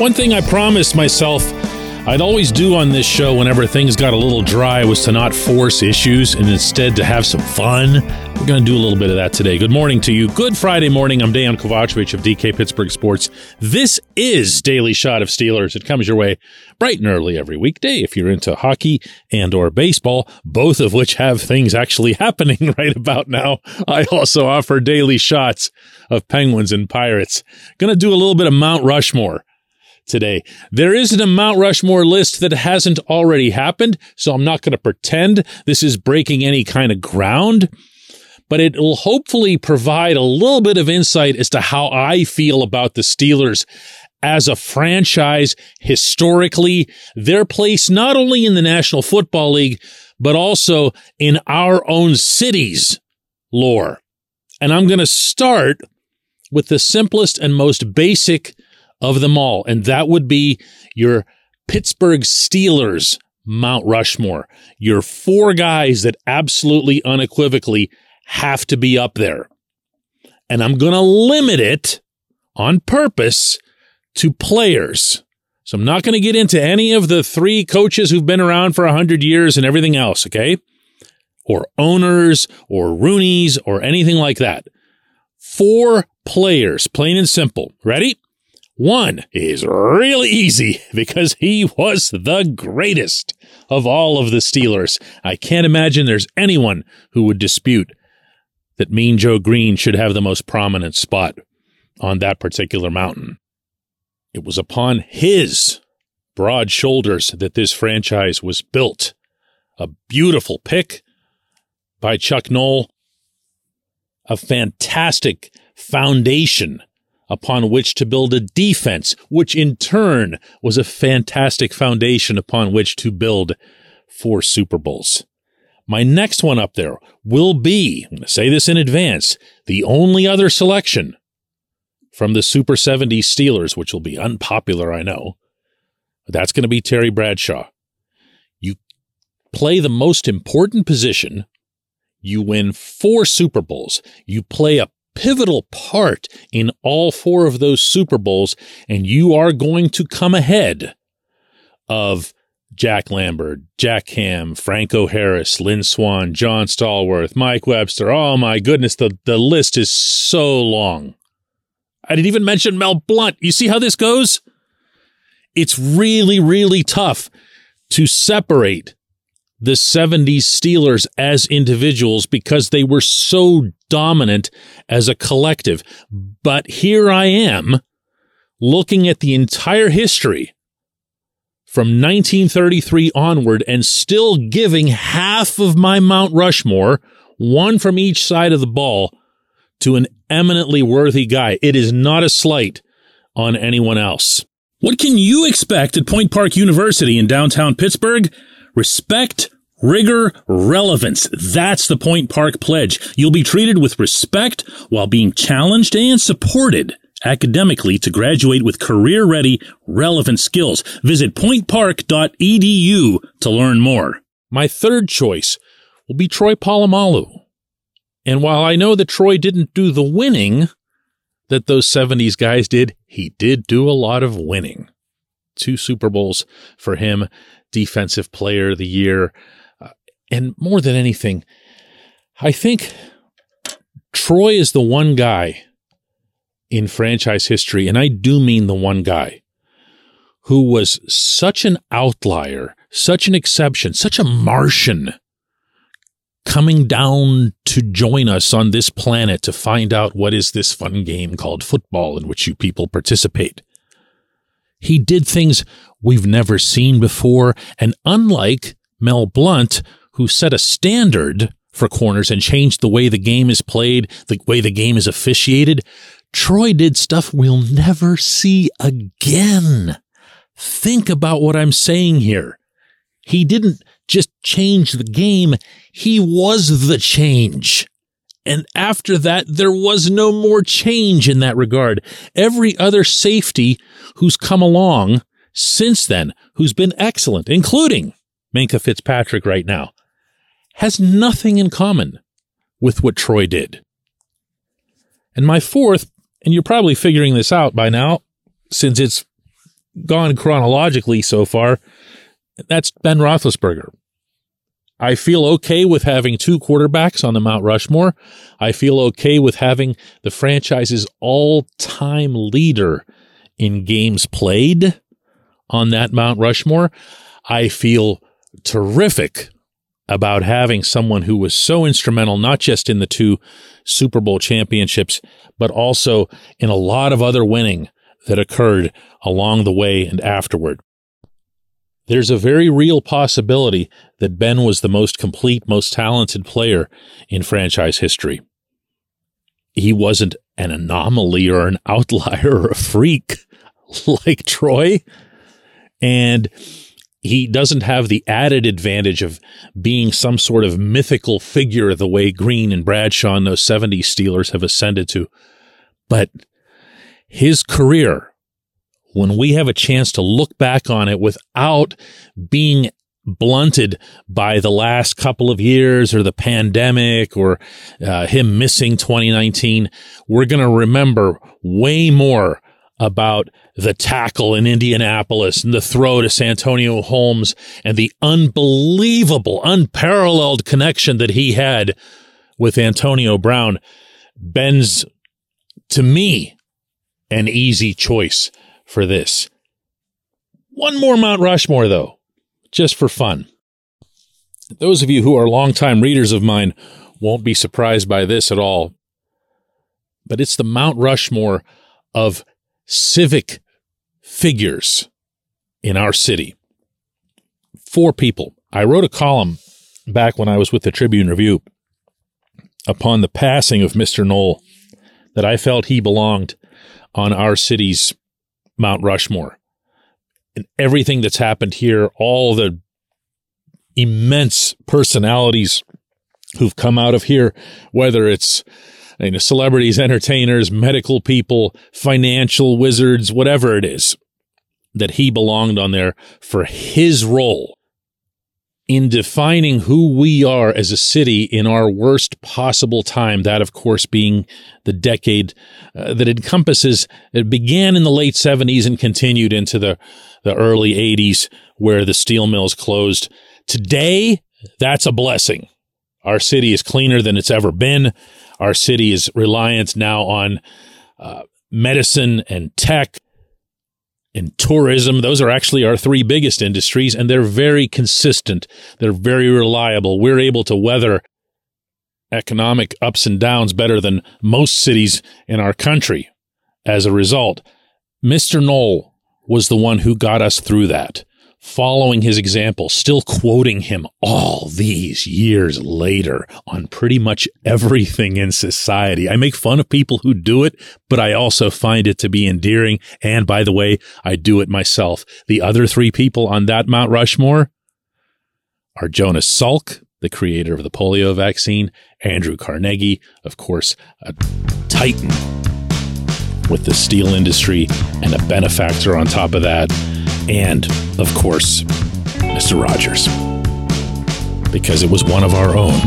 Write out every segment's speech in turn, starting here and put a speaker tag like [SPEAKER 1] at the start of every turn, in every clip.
[SPEAKER 1] One thing I promised myself I'd always do on this show whenever things got a little dry was to not force issues and instead to have some fun. We're going to do a little bit of that today. Good morning to you. Good Friday morning. I'm Dejan Kovacevic of DK Pittsburgh Sports. This is Daily Shot of Steelers. It comes your way bright and early every weekday if you're into hockey and or baseball, both of which have things actually happening right about now. I also offer daily shots of Penguins and Pirates. Going to do a little bit of Mount Rushmore today. There isn't a Mount Rushmore list that hasn't already happened, so I'm not going to pretend this is breaking any kind of ground, but it will hopefully provide a little bit of insight as to how I feel about the Steelers as a franchise historically, their place not only in the National Football League, but also in our own city's lore. And I'm going to start with the simplest and most basic of them all, and that would be your Pittsburgh Steelers Mount Rushmore. Your four guys that absolutely unequivocally have to be up there. And I'm going to limit it on purpose to players. So I'm not going to get into any of the three coaches who've been around for 100 years and everything else, okay? Or owners or Rooneys or anything like that. Four players, plain and simple. Ready? One is really easy because he was the greatest of all of the Steelers. I can't imagine there's anyone who would dispute that Mean Joe Greene should have the most prominent spot on that particular mountain. It was upon his broad shoulders that this franchise was built. A beautiful pick by Chuck Noll, a fantastic foundation upon which to build a defense, which in turn was a fantastic foundation upon which to build four Super Bowls. My next one up there will be, I'm going to say this in advance, the only other selection from the Super 70s Steelers, which will be unpopular, I know. That's going to be Terry Bradshaw. You play the most important position. You win four Super Bowls. You play a pivotal part in all four of those Super Bowls, and you are going to come ahead of Jack Lambert, Jack Ham, Franco Harris, Lynn Swann, John Stallworth, Mike Webster. Oh my goodness, the, the list is so long. I didn't even mention Mel Blount. You see how this goes? It's really, really tough to separate the 70s Steelers as individuals because they were so dominant as a collective. But here I am looking at the entire history from 1933 onward and still giving half of my Mount Rushmore, one from each side of the ball, to an eminently worthy guy. It is not a slight on anyone else. What can you expect at Point Park University in downtown Pittsburgh? Respect, rigor, relevance. That's the Point Park pledge. You'll be treated with respect while being challenged and supported academically to graduate with career ready, relevant skills. Visit pointpark.edu to learn more. My third choice will be Troy Polamalu. And while I know that Troy didn't do the winning that those 70s guys did, he did do a lot of winning. Two Super Bowls for him, Defensive Player of the Year. Uh, and more than anything, I think Troy is the one guy in franchise history, and I do mean the one guy who was such an outlier, such an exception, such a Martian coming down to join us on this planet to find out what is this fun game called football in which you people participate. He did things we've never seen before, and unlike Mel Blount, who set a standard for corners and changed the way the game is played, the way the game is officiated, Troy did stuff we'll never see again. Think about what I'm saying here. He didn't just change the game, he was the change. And after that, there was no more change in that regard. Every other safety who's come along since then, who's been excellent, including Minkah Fitzpatrick right now, has nothing in common with what Troy did. And my fourth, and you're probably figuring this out by now, since it's gone chronologically so far, that's Ben Roethlisberger. I feel okay with having two quarterbacks on the Mount Rushmore. I feel okay with having the franchise's all time leader in games played on that Mount Rushmore. I feel terrific about having someone who was so instrumental, not just in the two Super Bowl championships, but also in a lot of other winning that occurred along the way and afterward. There's a very real possibility that Ben was the most complete, most talented player in franchise history. He wasn't an anomaly or an outlier or a freak like Troy. And he doesn't have the added advantage of being some sort of mythical figure the way Greene and Bradshaw and those 70s Steelers have ascended to. But his career, when we have a chance to look back on it without being blunted by the last couple of years or the pandemic or uh, him missing 2019, we're going to remember way more about the tackle in Indianapolis and the throw to Santonio Holmes and the unbelievable, unparalleled connection that he had with Antonio Brown. Ben's, to me, an easy choice for this. One more Mount Rushmore, though, just for fun. Those of you who are longtime readers of mine won't be surprised by this at all, but it's the Mount Rushmore of civic figures in our city. Four people. I wrote a column back when I was with the Tribune Review upon the passing of Mr. Noll that I felt he belonged on our city's Mount Rushmore. And everything that's happened here, all the immense personalities who've come out of here, whether it's you know, celebrities, entertainers, medical people, financial wizards, whatever it is, that he belonged on there for his role in defining who we are as a city in our worst possible time. That, of course, being the decade uh, that encompasses, it began in the late 70s and continued into the, the early 80s where the steel mills closed. Today, that's a blessing. Our city is cleaner than it's ever been. Our city is reliant now on uh, medicine and tech and tourism. Those are actually our three biggest industries, and they're very consistent. They're very reliable. We're able to weather economic ups and downs better than most cities in our country. As a result, Mr. Noll was the one who got us through that following his example, still quoting him all these years later on pretty much everything in society. I make fun of people who do it, but I also find it to be endearing. And by the way, I do it myself. The other three people on that Mount Rushmore are Jonas Salk, the creator of the polio vaccine, Andrew Carnegie, of course, a titan with the steel industry and a benefactor on top of that and, of course, Mr. Rogers. Because it was one of our own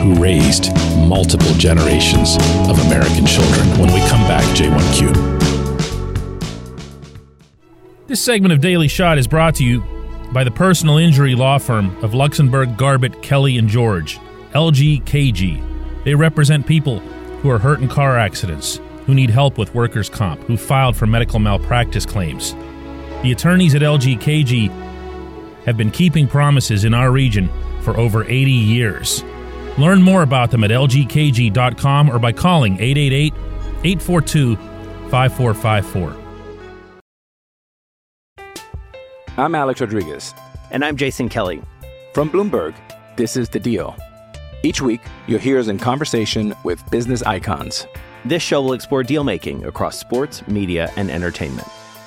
[SPEAKER 1] who raised multiple generations of American children. When we come back, J1Q.
[SPEAKER 2] This segment of Daily Shot is brought to you by the personal injury law firm of Luxenberg, Garbett, Kelly, and George, LGKG They represent people who are hurt in car accidents, who need help with workers' comp, who filed for medical malpractice claims. The attorneys at LGKG have been keeping promises in our region for over 80 years. Learn more about them at lgkg.com or by calling 888 842 5454.
[SPEAKER 3] I'm Alex Rodriguez.
[SPEAKER 4] And I'm Jason Kelly.
[SPEAKER 3] From Bloomberg, this is The Deal. Each week, you'll hear us in conversation with business icons.
[SPEAKER 4] This show will explore deal making across sports, media, and entertainment.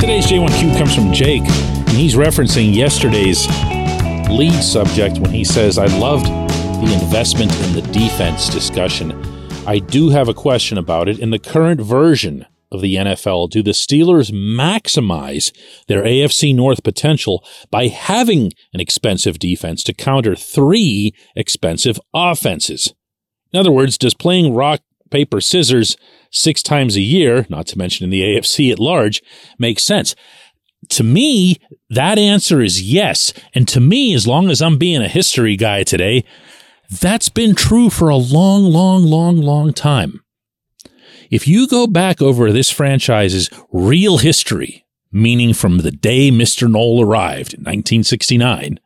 [SPEAKER 1] Today's J1Q comes from Jake, and he's referencing yesterday's lead subject when he says, I loved the investment in the defense discussion. I do have a question about it. In the current version of the NFL, do the Steelers maximize their AFC North potential by having an expensive defense to counter three expensive offenses? In other words, does playing rock, paper, scissors six times a year, not to mention in the AFC at large, make sense? To me, that answer is yes. And to me, as long as I'm being a history guy today, that's been true for a long, long, long, long time. If you go back over this franchise's real history, meaning from the day Mr. Noll arrived in 1969,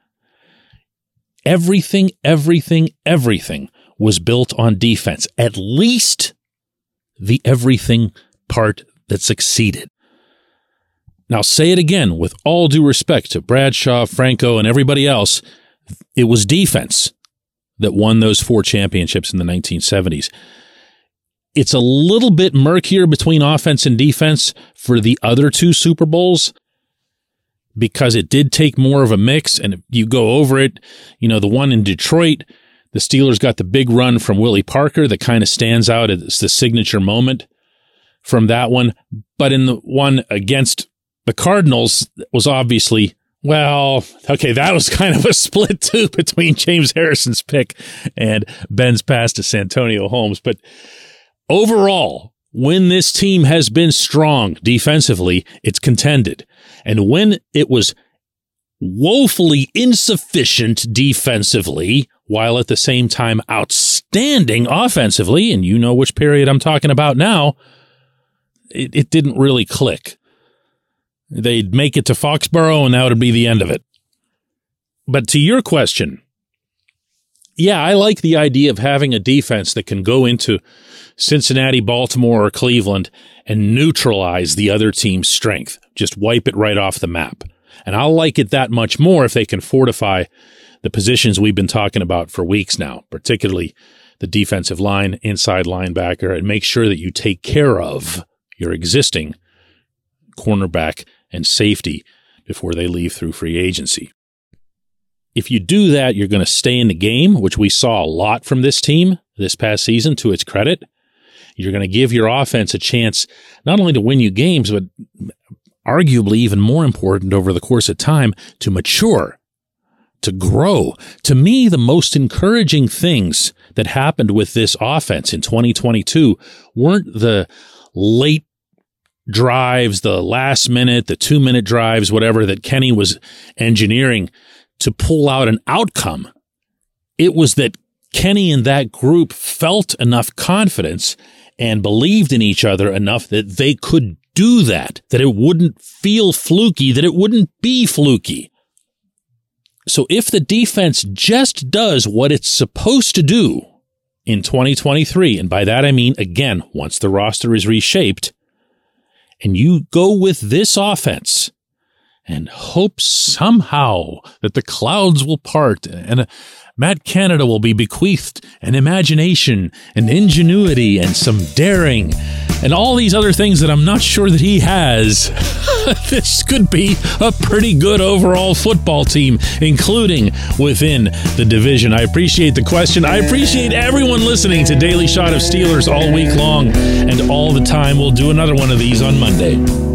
[SPEAKER 1] everything, everything, everything was built on defense, at least the everything part that succeeded. Now, say it again with all due respect to Bradshaw, Franco, and everybody else. It was defense that won those four championships in the 1970s. It's a little bit murkier between offense and defense for the other two Super Bowls because it did take more of a mix. And if you go over it, you know, the one in Detroit, the Steelers got the big run from Willie Parker that kind of stands out as the signature moment from that one. But in the one against the Cardinals was obviously, well, okay, that was kind of a split too between James Harrison's pick and Ben's pass to Santonio Holmes. But overall, when this team has been strong defensively, it's contended. And when it was woefully insufficient defensively, while at the same time outstanding offensively, and you know which period I'm talking about now, it, it didn't really click. They'd make it to Foxborough, and that would be the end of it. But to your question, yeah, I like the idea of having a defense that can go into Cincinnati, Baltimore, or Cleveland and neutralize the other team's strength. Just wipe it right off the map. And I'll like it that much more if they can fortify the positions we've been talking about for weeks now, particularly the defensive line, inside linebacker, and make sure that you take care of your existing cornerback and safety before they leave through free agency. If you do that, you're going to stay in the game, which we saw a lot from this team this past season to its credit. You're going to give your offense a chance not only to win you games, but arguably even more important over the course of time to mature, to grow. To me, the most encouraging things that happened with this offense in 2022 weren't the late drives, the last minute, the two minute drives, whatever that Kenny was engineering to pull out an outcome. It was that Kenny and that group felt enough confidence and believed in each other enough that they could do that, that it wouldn't feel fluky, that it wouldn't be fluky. So if the defense just does what it's supposed to do in 2023, and by that I mean, again, once the roster is reshaped, and you go with this offense and hope somehow that the clouds will part and Matt Canada will be bequeathed an imagination and ingenuity and some daring and all these other things that I'm not sure that he has. this could be a pretty good overall football team, including within the division. I appreciate the question. I appreciate everyone listening to Daily Shot of Steelers all week long and all the time. We'll do another one of these on Monday.